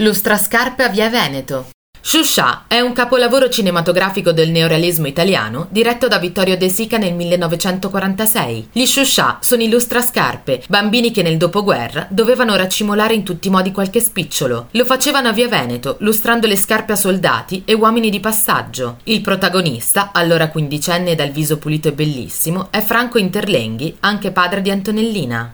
Lustrascarpe a Via Veneto. Shusha è un capolavoro cinematografico del neorealismo italiano diretto da Vittorio De Sica nel 1946. Gli Shusha sono i lustrascarpe, bambini che nel dopoguerra dovevano racimolare in tutti i modi qualche spicciolo. Lo facevano a Via Veneto, lustrando le scarpe a soldati e uomini di passaggio. Il protagonista, allora quindicenne e dal viso pulito e bellissimo, è Franco Interlenghi, anche padre di Antonellina.